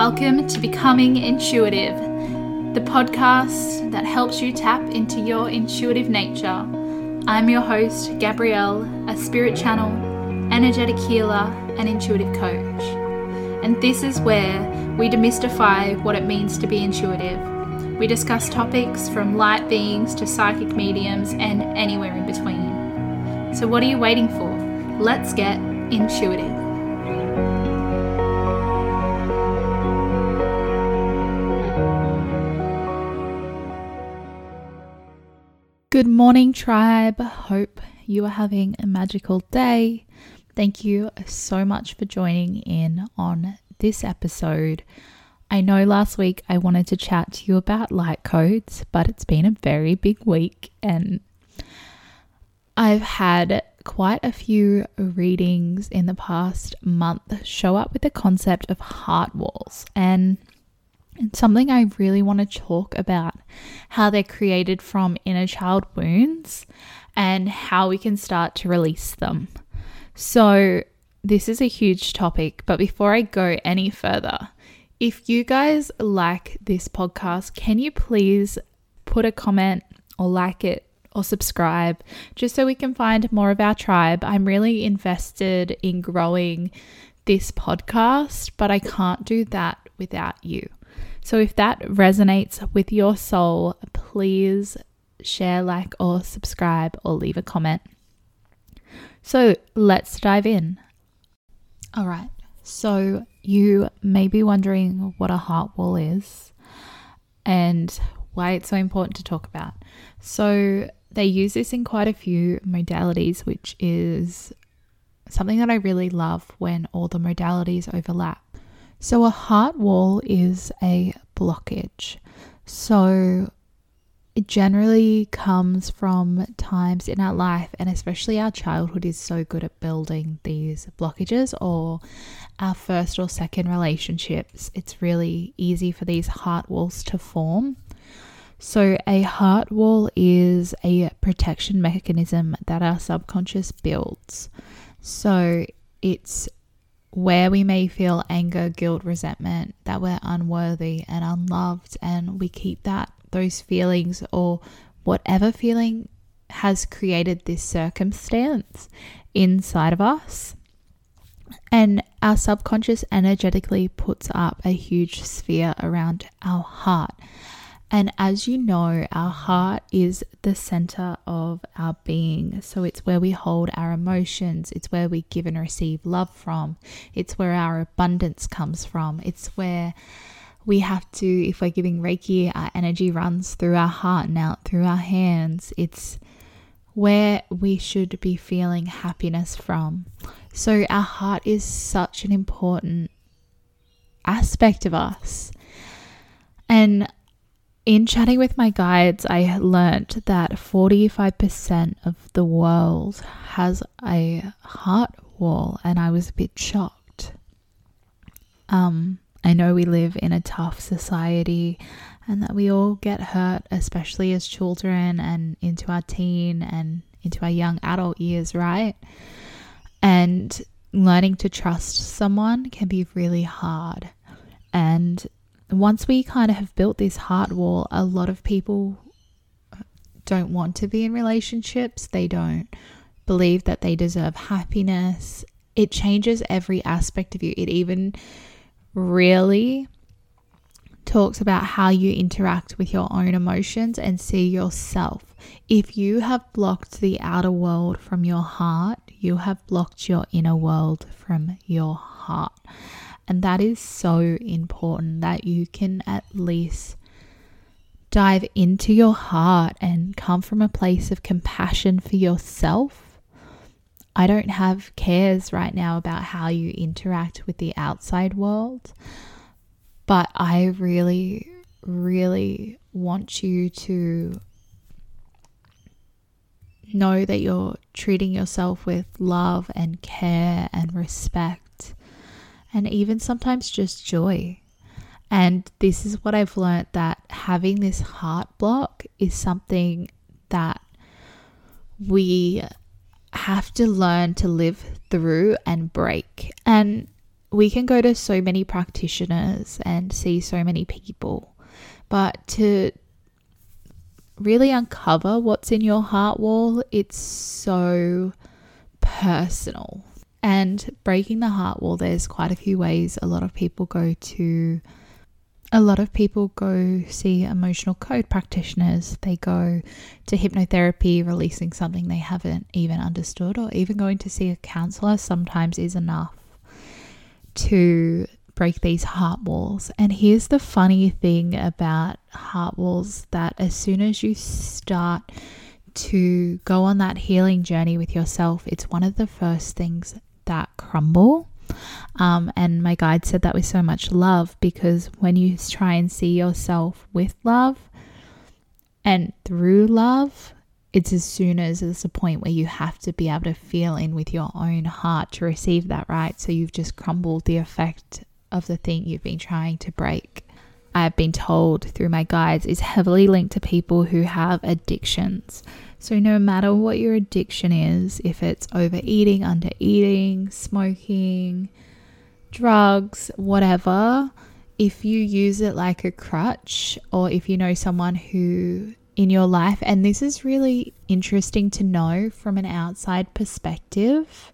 Welcome to Becoming Intuitive, the podcast that helps you tap into your intuitive nature. I'm your host, Gabrielle, a spirit channel, energetic healer, and intuitive coach. And this is where we demystify what it means to be intuitive. We discuss topics from light beings to psychic mediums and anywhere in between. So, what are you waiting for? Let's get intuitive. Good morning, tribe. Hope you are having a magical day. Thank you so much for joining in on this episode. I know last week I wanted to chat to you about light codes, but it's been a very big week and I've had quite a few readings in the past month show up with the concept of heart walls and it's something I really want to talk about how they're created from inner child wounds and how we can start to release them. So, this is a huge topic, but before I go any further, if you guys like this podcast, can you please put a comment or like it or subscribe just so we can find more of our tribe? I'm really invested in growing this podcast, but I can't do that without you. So if that resonates with your soul, please share, like, or subscribe, or leave a comment. So let's dive in. All right. So you may be wondering what a heart wall is and why it's so important to talk about. So they use this in quite a few modalities, which is something that I really love when all the modalities overlap. So, a heart wall is a blockage. So, it generally comes from times in our life, and especially our childhood is so good at building these blockages, or our first or second relationships. It's really easy for these heart walls to form. So, a heart wall is a protection mechanism that our subconscious builds. So, it's where we may feel anger, guilt, resentment, that we're unworthy and unloved, and we keep that, those feelings, or whatever feeling has created this circumstance inside of us. And our subconscious energetically puts up a huge sphere around our heart. And as you know, our heart is the center of our being. So it's where we hold our emotions, it's where we give and receive love from, it's where our abundance comes from, it's where we have to, if we're giving Reiki, our energy runs through our heart and out through our hands. It's where we should be feeling happiness from. So, our heart is such an important aspect of us. And in chatting with my guides, I learnt that 45% of the world has a heart wall, and I was a bit shocked. Um, I know we live in a tough society and that we all get hurt, especially as children and into our teen and into our young adult years, right? And learning to trust someone can be really hard. And once we kind of have built this heart wall, a lot of people don't want to be in relationships. They don't believe that they deserve happiness. It changes every aspect of you. It even really talks about how you interact with your own emotions and see yourself. If you have blocked the outer world from your heart, you have blocked your inner world from your heart. And that is so important that you can at least dive into your heart and come from a place of compassion for yourself. I don't have cares right now about how you interact with the outside world, but I really, really want you to know that you're treating yourself with love and care and respect and even sometimes just joy. And this is what I've learned that having this heart block is something that we have to learn to live through and break. And we can go to so many practitioners and see so many people, but to really uncover what's in your heart wall, it's so personal. And breaking the heart wall, there's quite a few ways. A lot of people go to, a lot of people go see emotional code practitioners. They go to hypnotherapy, releasing something they haven't even understood, or even going to see a counselor sometimes is enough to break these heart walls. And here's the funny thing about heart walls that as soon as you start to go on that healing journey with yourself, it's one of the first things that crumble. Um, and my guide said that with so much love because when you try and see yourself with love and through love, it's as soon as there's a point where you have to be able to feel in with your own heart to receive that, right? So you've just crumbled the effect of the thing you've been trying to break. I've been told through my guides is heavily linked to people who have addictions. So, no matter what your addiction is, if it's overeating, undereating, smoking, drugs, whatever, if you use it like a crutch, or if you know someone who in your life, and this is really interesting to know from an outside perspective,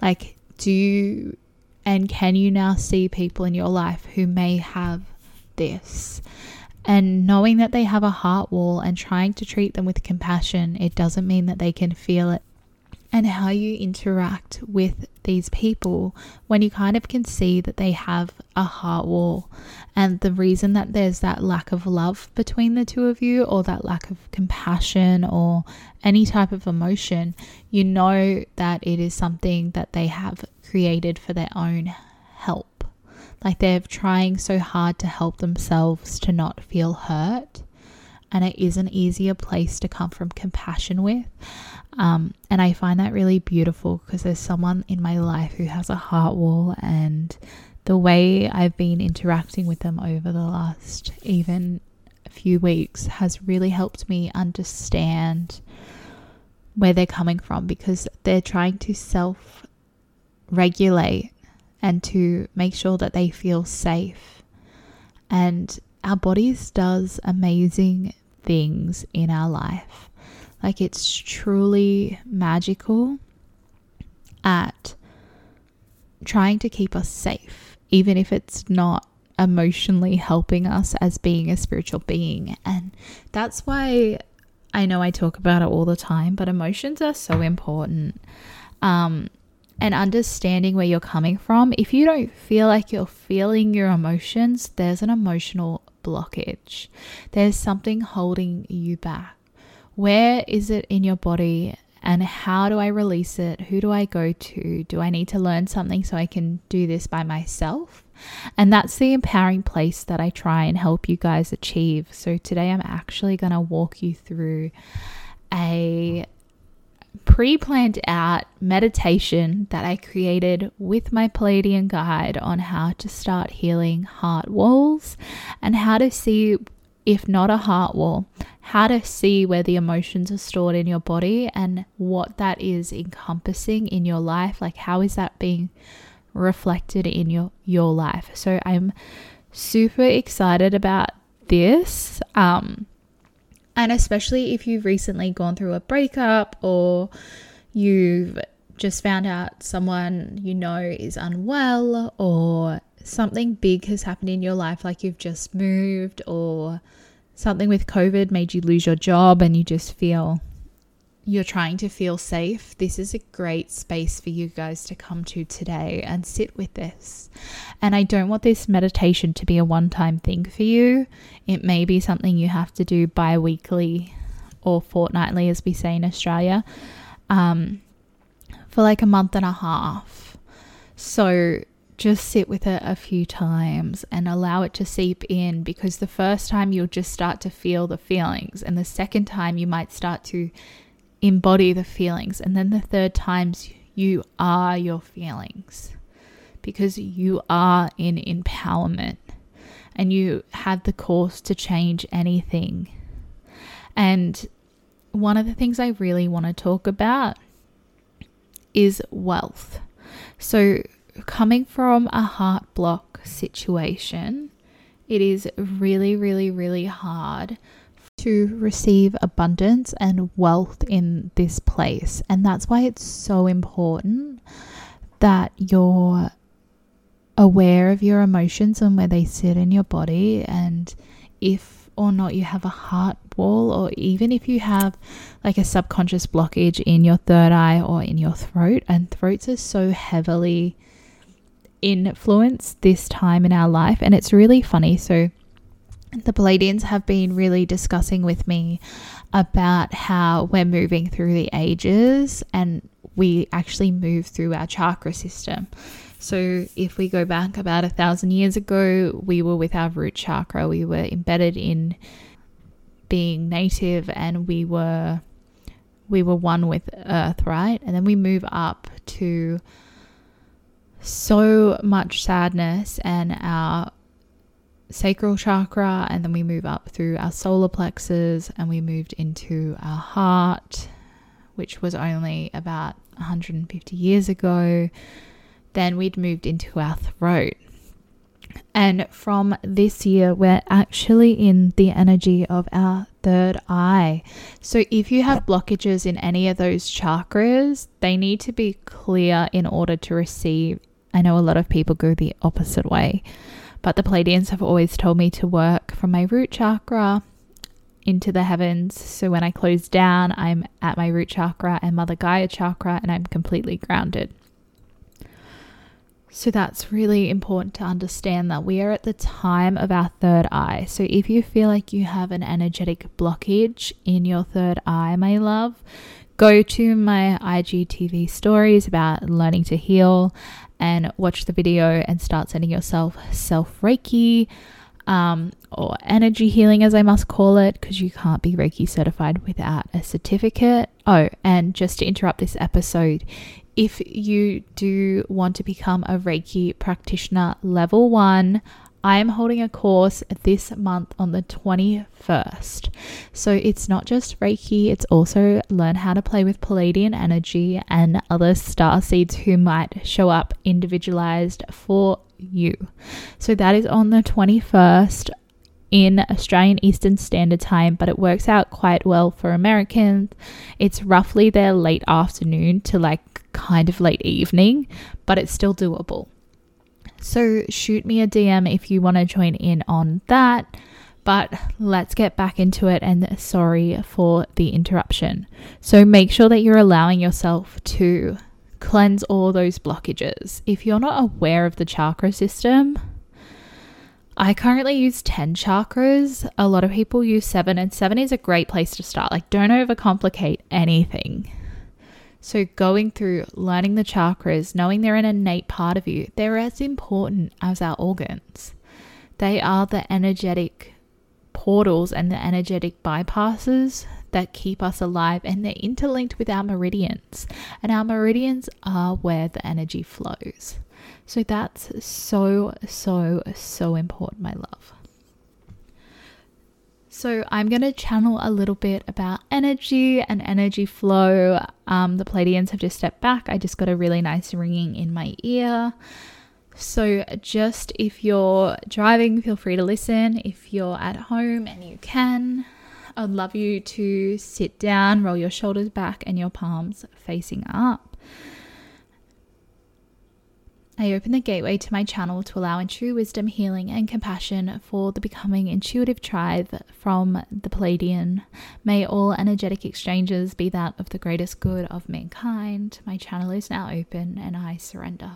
like, do you and can you now see people in your life who may have this? And knowing that they have a heart wall and trying to treat them with compassion, it doesn't mean that they can feel it. And how you interact with these people when you kind of can see that they have a heart wall. And the reason that there's that lack of love between the two of you, or that lack of compassion, or any type of emotion, you know that it is something that they have created for their own help. Like they're trying so hard to help themselves to not feel hurt. And it is an easier place to come from compassion with. Um, and I find that really beautiful because there's someone in my life who has a heart wall, and the way I've been interacting with them over the last even few weeks has really helped me understand where they're coming from because they're trying to self regulate and to make sure that they feel safe. And our bodies does amazing things in our life. Like it's truly magical at trying to keep us safe, even if it's not emotionally helping us as being a spiritual being. And that's why I know I talk about it all the time, but emotions are so important. Um, and understanding where you're coming from. If you don't feel like you're feeling your emotions, there's an emotional blockage. There's something holding you back. Where is it in your body? And how do I release it? Who do I go to? Do I need to learn something so I can do this by myself? And that's the empowering place that I try and help you guys achieve. So today I'm actually going to walk you through a pre planned out meditation that I created with my Pleiadian guide on how to start healing heart walls and how to see, if not a heart wall, how to see where the emotions are stored in your body and what that is encompassing in your life. Like, how is that being reflected in your, your life? So, I'm super excited about this. Um, and especially if you've recently gone through a breakup or you've just found out someone you know is unwell or something big has happened in your life, like you've just moved or something with COVID made you lose your job and you just feel you're trying to feel safe, this is a great space for you guys to come to today and sit with this. And I don't want this meditation to be a one time thing for you. It may be something you have to do bi weekly or fortnightly, as we say in Australia, um, for like a month and a half. So just sit with it a few times and allow it to seep in because the first time you'll just start to feel the feelings, and the second time you might start to embody the feelings. And then the third times, you are your feelings because you are in empowerment and you have the course to change anything. And one of the things I really want to talk about is wealth. So, coming from a heart block situation, it is really, really, really hard to receive abundance and wealth in this place. And that's why it's so important that you're aware of your emotions and where they sit in your body and if or not you have a heart wall or even if you have like a subconscious blockage in your third eye or in your throat and throats are so heavily influenced this time in our life and it's really funny so the Pleiadians have been really discussing with me about how we're moving through the ages and we actually move through our chakra system. So, if we go back about a thousand years ago, we were with our root chakra, we were embedded in being native and we were we were one with earth right and then we move up to so much sadness and our sacral chakra and then we move up through our solar plexus and we moved into our heart which was only about 150 years ago then we'd moved into our throat. And from this year, we're actually in the energy of our third eye. So if you have blockages in any of those chakras, they need to be clear in order to receive. I know a lot of people go the opposite way, but the Pleiadians have always told me to work from my root chakra into the heavens. So when I close down, I'm at my root chakra and Mother Gaia chakra, and I'm completely grounded. So that's really important to understand that we are at the time of our third eye. So if you feel like you have an energetic blockage in your third eye, my love, go to my IGTV stories about learning to heal and watch the video and start sending yourself self Reiki um, or energy healing, as I must call it, because you can't be Reiki certified without a certificate. Oh, and just to interrupt this episode, if you do want to become a Reiki practitioner level one, I am holding a course this month on the 21st. So it's not just Reiki, it's also learn how to play with Pleiadian energy and other star seeds who might show up individualized for you. So that is on the 21st in Australian Eastern Standard Time, but it works out quite well for Americans. It's roughly their late afternoon to like kind of late evening, but it's still doable. So shoot me a DM if you want to join in on that. But let's get back into it and sorry for the interruption. So make sure that you're allowing yourself to cleanse all those blockages. If you're not aware of the chakra system, I currently use 10 chakras. A lot of people use 7, and 7 is a great place to start. Like, don't overcomplicate anything. So, going through learning the chakras, knowing they're an innate part of you, they're as important as our organs. They are the energetic portals and the energetic bypasses that keep us alive, and they're interlinked with our meridians. And our meridians are where the energy flows. So, that's so, so, so important, my love. So, I'm going to channel a little bit about energy and energy flow. Um, the Pleiadians have just stepped back. I just got a really nice ringing in my ear. So, just if you're driving, feel free to listen. If you're at home and you can, I'd love you to sit down, roll your shoulders back, and your palms facing up. I open the gateway to my channel to allow in true wisdom, healing, and compassion for the becoming intuitive tribe from the Pleiadian. May all energetic exchanges be that of the greatest good of mankind. My channel is now open and I surrender.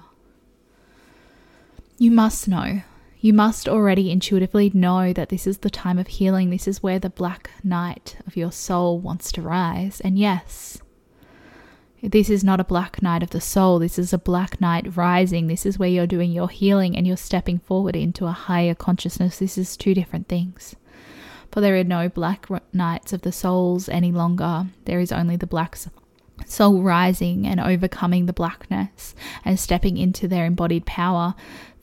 You must know. You must already intuitively know that this is the time of healing. This is where the black night of your soul wants to rise. And yes, this is not a black night of the soul. This is a black night rising. This is where you're doing your healing and you're stepping forward into a higher consciousness. This is two different things. For there are no black nights of the souls any longer. There is only the black soul rising and overcoming the blackness and stepping into their embodied power.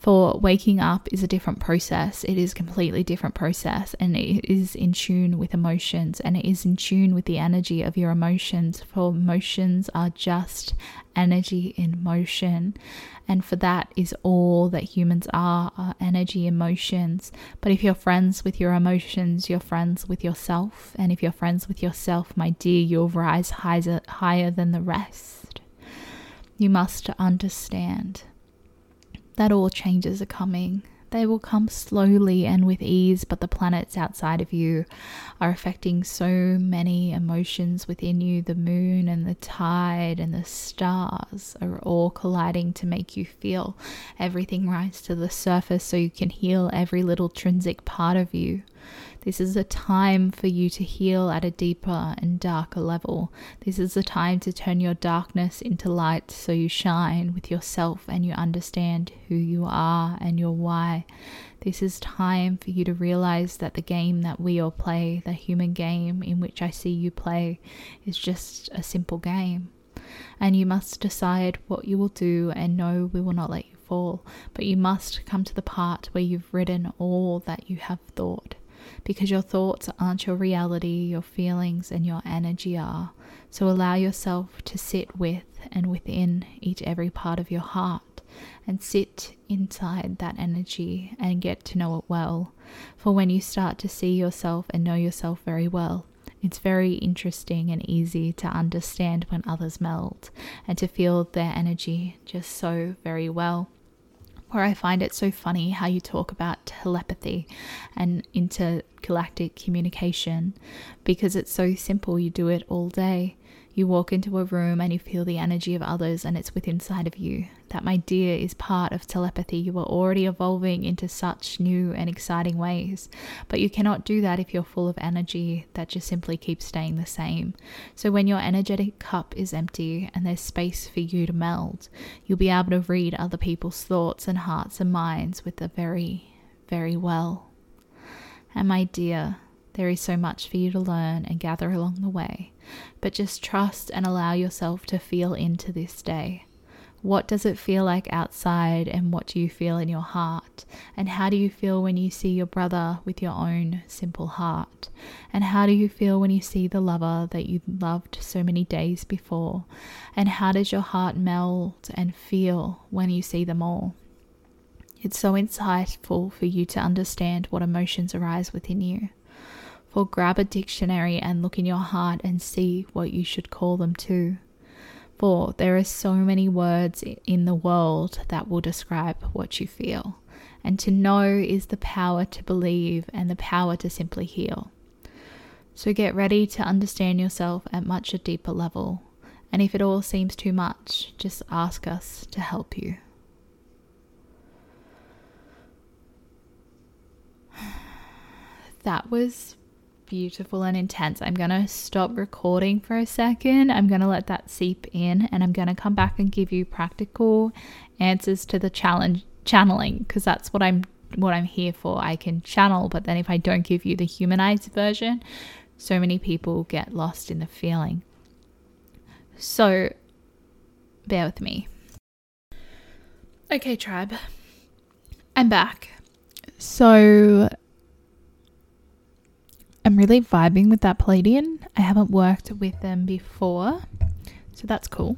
For waking up is a different process. It is a completely different process and it is in tune with emotions and it is in tune with the energy of your emotions. For emotions are just energy in motion. And for that is all that humans are, are energy emotions. But if you're friends with your emotions, you're friends with yourself. And if you're friends with yourself, my dear, you'll rise higher, higher than the rest. You must understand that all changes are coming. They will come slowly and with ease, but the planets outside of you are affecting so many emotions within you. The moon and the tide and the stars are all colliding to make you feel everything rise to the surface so you can heal every little intrinsic part of you. This is a time for you to heal at a deeper and darker level. This is a time to turn your darkness into light so you shine with yourself and you understand who you are and your why. This is time for you to realize that the game that we all play, the human game in which I see you play, is just a simple game. And you must decide what you will do and know we will not let you fall. But you must come to the part where you've written all that you have thought because your thoughts aren't your reality, your feelings and your energy are. So allow yourself to sit with and within each every part of your heart and sit inside that energy and get to know it well. For when you start to see yourself and know yourself very well, it's very interesting and easy to understand when others melt and to feel their energy just so very well where I find it so funny how you talk about telepathy and intergalactic communication because it's so simple. You do it all day. You walk into a room and you feel the energy of others, and it's within inside of you. That, my dear, is part of telepathy. You are already evolving into such new and exciting ways, but you cannot do that if you're full of energy that just simply keeps staying the same. So, when your energetic cup is empty and there's space for you to meld, you'll be able to read other people's thoughts and hearts and minds with a very, very well. And, my dear, there is so much for you to learn and gather along the way, but just trust and allow yourself to feel into this day. What does it feel like outside, and what do you feel in your heart? And how do you feel when you see your brother with your own simple heart? And how do you feel when you see the lover that you loved so many days before? And how does your heart melt and feel when you see them all? It's so insightful for you to understand what emotions arise within you or grab a dictionary and look in your heart and see what you should call them too. For there are so many words in the world that will describe what you feel. And to know is the power to believe and the power to simply heal. So get ready to understand yourself at much a deeper level. And if it all seems too much, just ask us to help you. That was beautiful and intense. I'm going to stop recording for a second. I'm going to let that seep in and I'm going to come back and give you practical answers to the challenge channeling because that's what I'm what I'm here for. I can channel, but then if I don't give you the humanized version, so many people get lost in the feeling. So bear with me. Okay, tribe. I'm back. So I'm really vibing with that Pleiadian. I haven't worked with them before, so that's cool.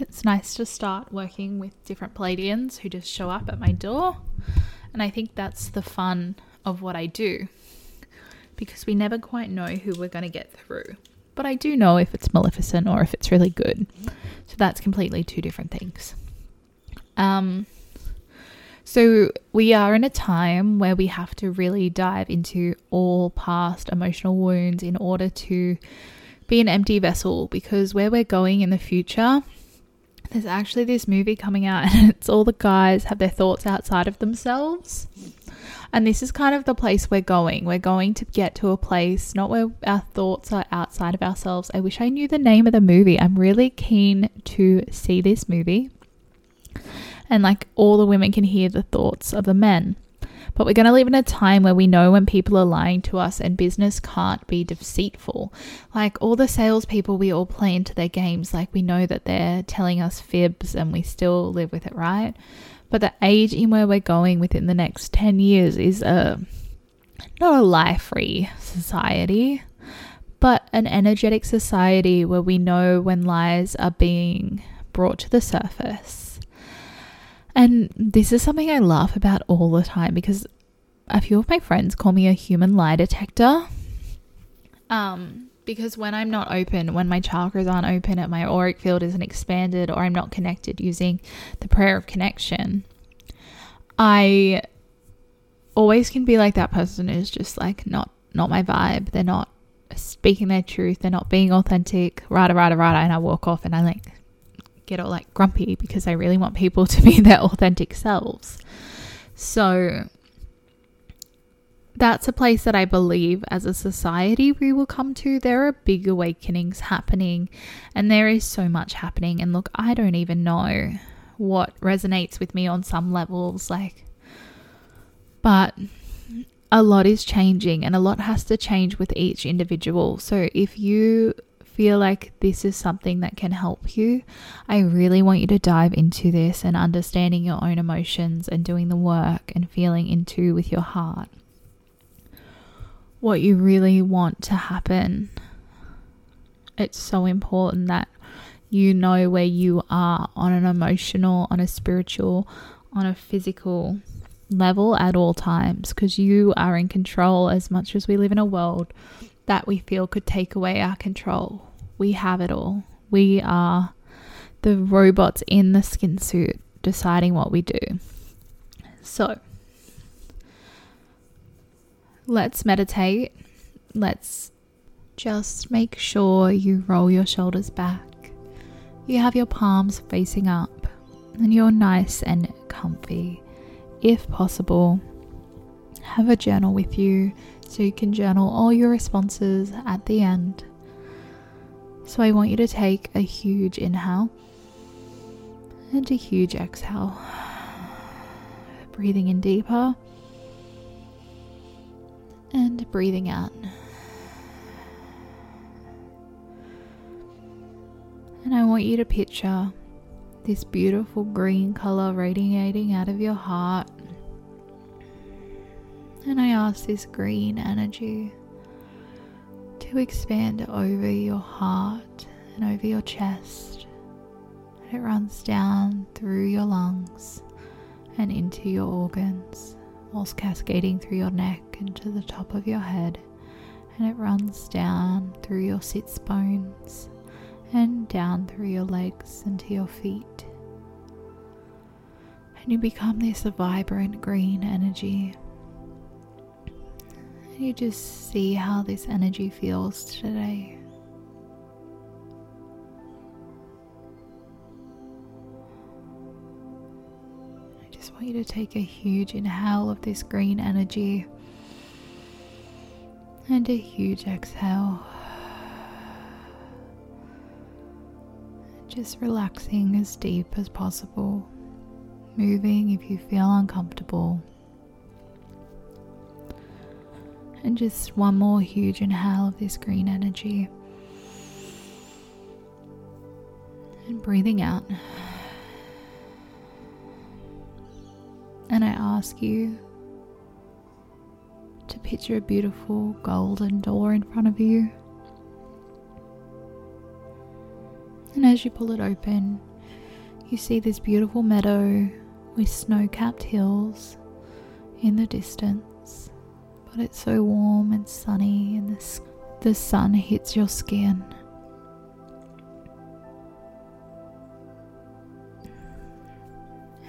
It's nice to start working with different Pleiadians who just show up at my door, and I think that's the fun of what I do because we never quite know who we're going to get through. But I do know if it's Maleficent or if it's really good. So that's completely two different things. Um, so, we are in a time where we have to really dive into all past emotional wounds in order to be an empty vessel because where we're going in the future, there's actually this movie coming out and it's all the guys have their thoughts outside of themselves. And this is kind of the place we're going. We're going to get to a place not where our thoughts are outside of ourselves. I wish I knew the name of the movie. I'm really keen to see this movie and like all the women can hear the thoughts of the men. But we're going to live in a time where we know when people are lying to us and business can't be deceitful. Like all the salespeople we all play into their games, like we know that they're telling us fibs and we still live with it, right? But the age in where we're going within the next 10 years is a not a life free society, but an energetic society where we know when lies are being brought to the surface. And this is something I laugh about all the time because a few of my friends call me a human lie detector. Um, because when I'm not open, when my chakras aren't open and my auric field isn't expanded or I'm not connected using the prayer of connection, I always can be like that person is just like not not my vibe. They're not speaking their truth. They're not being authentic. Rada rada rada, and I walk off and I like get all like grumpy because I really want people to be their authentic selves. So that's a place that I believe as a society we will come to. There are big awakenings happening, and there is so much happening. And look, I don't even know what resonates with me on some levels, like, but a lot is changing, and a lot has to change with each individual. So if you feel like this is something that can help you, I really want you to dive into this and understanding your own emotions and doing the work and feeling into with your heart what you really want to happen. It's so important that you know where you are on an emotional, on a spiritual, on a physical level at all times because you are in control as much as we live in a world that we feel could take away our control. We have it all. We are the robots in the skin suit deciding what we do. So, let's meditate. Let's just make sure you roll your shoulders back. You have your palms facing up and you're nice and comfy. If possible, have a journal with you so you can journal all your responses at the end. So I want you to take a huge inhale and a huge exhale. Breathing in deeper and breathing out. And I want you to picture this beautiful green color radiating out of your heart. And I ask this green energy to expand over your heart and over your chest. And it runs down through your lungs and into your organs whilst cascading through your neck into the top of your head, and it runs down through your sits bones and down through your legs into your feet. And you become this vibrant green energy. You just see how this energy feels today. I just want you to take a huge inhale of this green energy and a huge exhale. Just relaxing as deep as possible, moving if you feel uncomfortable. And just one more huge inhale of this green energy. And breathing out. And I ask you to picture a beautiful golden door in front of you. And as you pull it open, you see this beautiful meadow with snow capped hills in the distance. But it's so warm and sunny, and the, the sun hits your skin.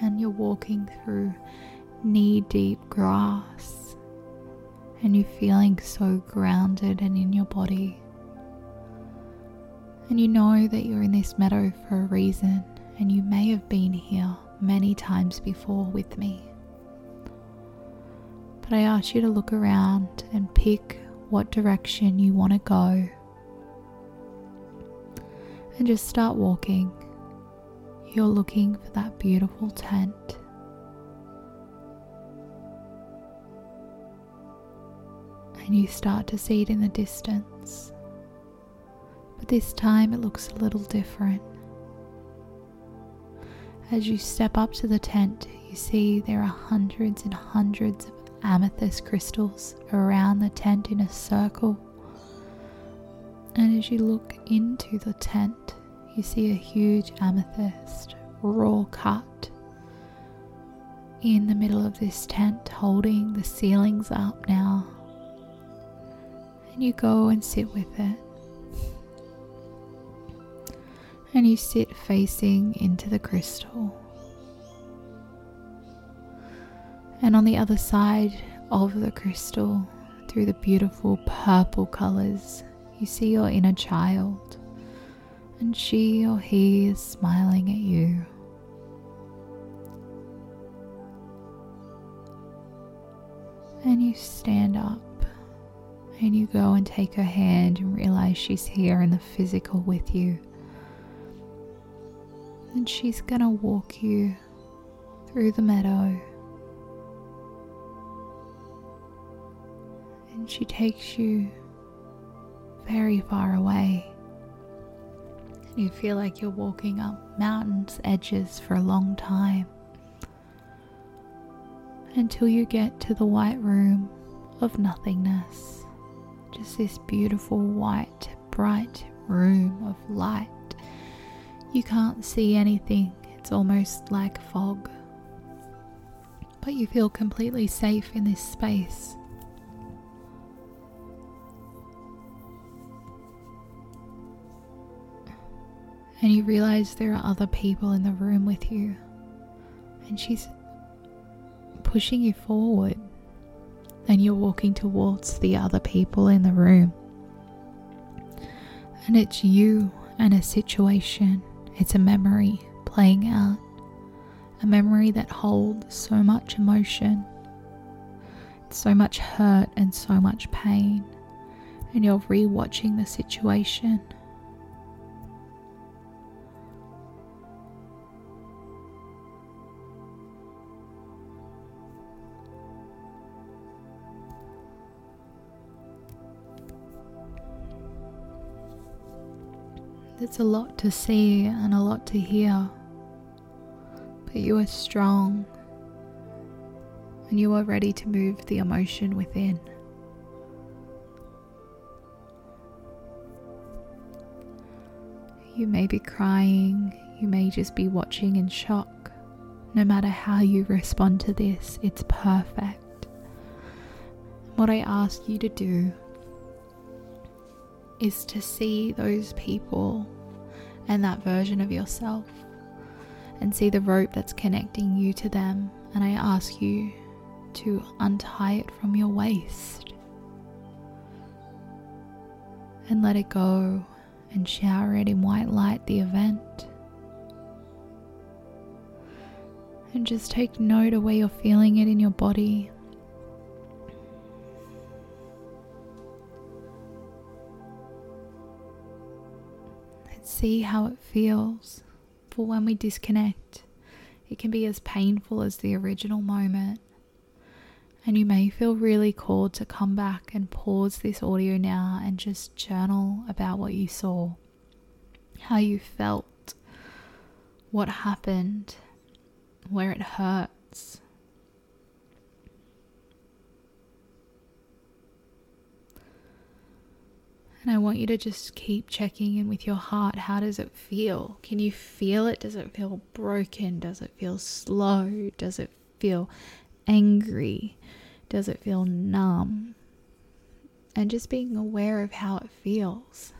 and you're walking through knee deep grass and you're feeling so grounded and in your body. And you know that you're in this meadow for a reason, and you may have been here many times before with me. But I ask you to look around and pick what direction you want to go. And just start walking you're looking for that beautiful tent. And you start to see it in the distance. But this time it looks a little different. As you step up to the tent, you see there are hundreds and hundreds of amethyst crystals around the tent in a circle. And as you look into the tent, you see a huge amethyst raw cut in the middle of this tent, holding the ceilings up now. And you go and sit with it. And you sit facing into the crystal. And on the other side of the crystal, through the beautiful purple colours, you see your inner child. And she or he is smiling at you. And you stand up and you go and take her hand and realize she's here in the physical with you. And she's gonna walk you through the meadow. She takes you very far away. And you feel like you're walking up mountains' edges for a long time until you get to the white room of nothingness. Just this beautiful white, bright room of light. You can't see anything, it's almost like fog. But you feel completely safe in this space. And you realize there are other people in the room with you. And she's pushing you forward and you're walking towards the other people in the room. And it's you and a situation, it's a memory playing out, a memory that holds so much emotion, so much hurt, and so much pain. And you're re watching the situation There's a lot to see and a lot to hear, but you are strong and you are ready to move the emotion within. You may be crying, you may just be watching in shock. No matter how you respond to this, it's perfect. What I ask you to do is to see those people and that version of yourself and see the rope that's connecting you to them. And I ask you to untie it from your waist and let it go and shower it in white light the event. And just take note of where you're feeling it in your body see how it feels. For when we disconnect, it can be as painful as the original moment. And you may feel really called to come back and pause this audio now and just journal about what you saw, how you felt, what happened, where it hurts, And I want you to just keep checking in with your heart. How does it feel? Can you feel it? Does it feel broken? Does it feel slow? Does it feel angry? Does it feel numb? And just being aware of how it feels.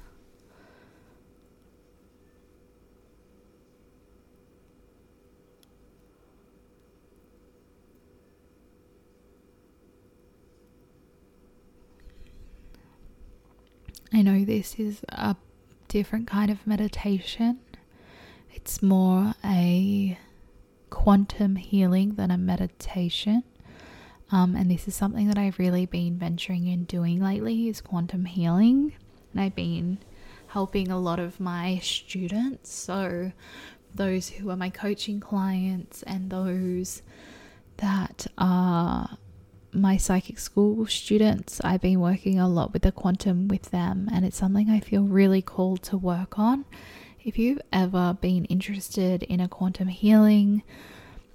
I know this is a different kind of meditation. It's more a quantum healing than a meditation. Um, and this is something that I've really been venturing in doing lately is quantum healing. And I've been helping a lot of my students. So those who are my coaching clients and those that are my psychic school students, I've been working a lot with the quantum with them, and it's something I feel really called to work on. If you've ever been interested in a quantum healing,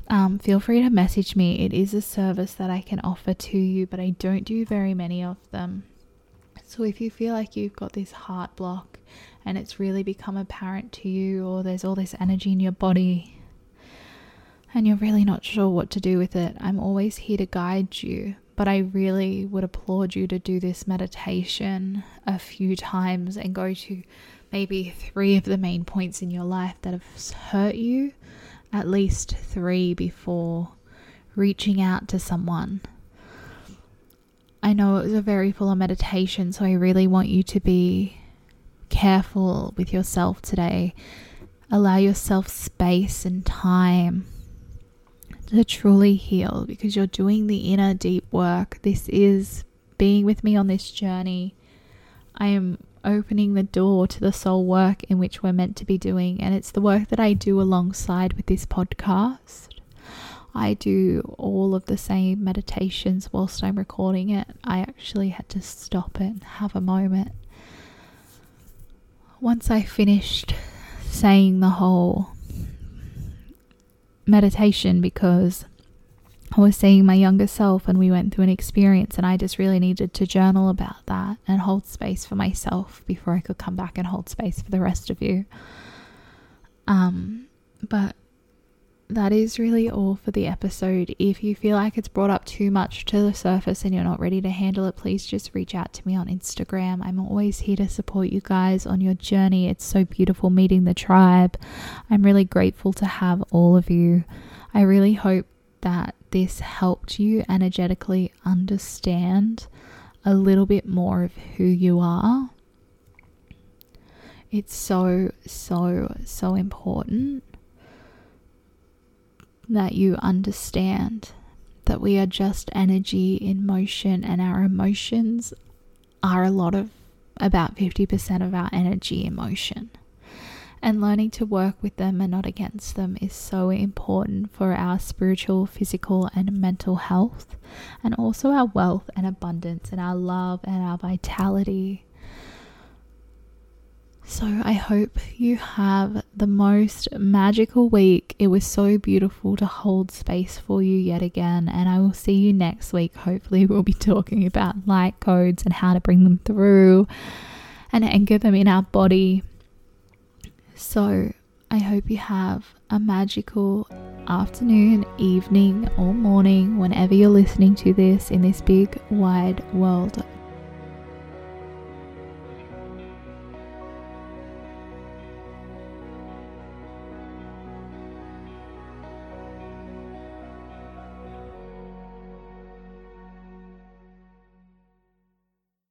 um, feel free to message me. It is a service that I can offer to you, but I don't do very many of them. So if you feel like you've got this heart block and it's really become apparent to you, or there's all this energy in your body and you're really not sure what to do with it, I'm always here to guide you. But I really would applaud you to do this meditation a few times and go to maybe three of the main points in your life that have hurt you, at least three before reaching out to someone. I know it was a very full of meditation, so I really want you to be careful with yourself today. Allow yourself space and time to truly heal because you're doing the inner deep work. This is being with me on this journey. I am opening the door to the soul work in which we're meant to be doing, and it's the work that I do alongside with this podcast. I do all of the same meditations whilst I'm recording it. I actually had to stop it and have a moment. Once I finished saying the whole meditation because I was seeing my younger self and we went through an experience and I just really needed to journal about that and hold space for myself before I could come back and hold space for the rest of you. Um but that is really all for the episode. If you feel like it's brought up too much to the surface and you're not ready to handle it, please just reach out to me on Instagram. I'm always here to support you guys on your journey. It's so beautiful meeting the tribe. I'm really grateful to have all of you. I really hope that this helped you energetically understand a little bit more of who you are. It's so, so, so important that you understand that we are just energy in motion and our emotions are a lot of about 50% of our energy in motion. And learning to work with them and not against them is so important for our spiritual, physical, and mental health, and also our wealth and abundance, and our love and our vitality. So I hope you have the most magical week. It was so beautiful to hold space for you yet again, and I will see you next week. Hopefully, we'll be talking about light codes and how to bring them through and anchor them in our body. So I hope you have a magical afternoon, evening, or morning whenever you're listening to this in this big wide world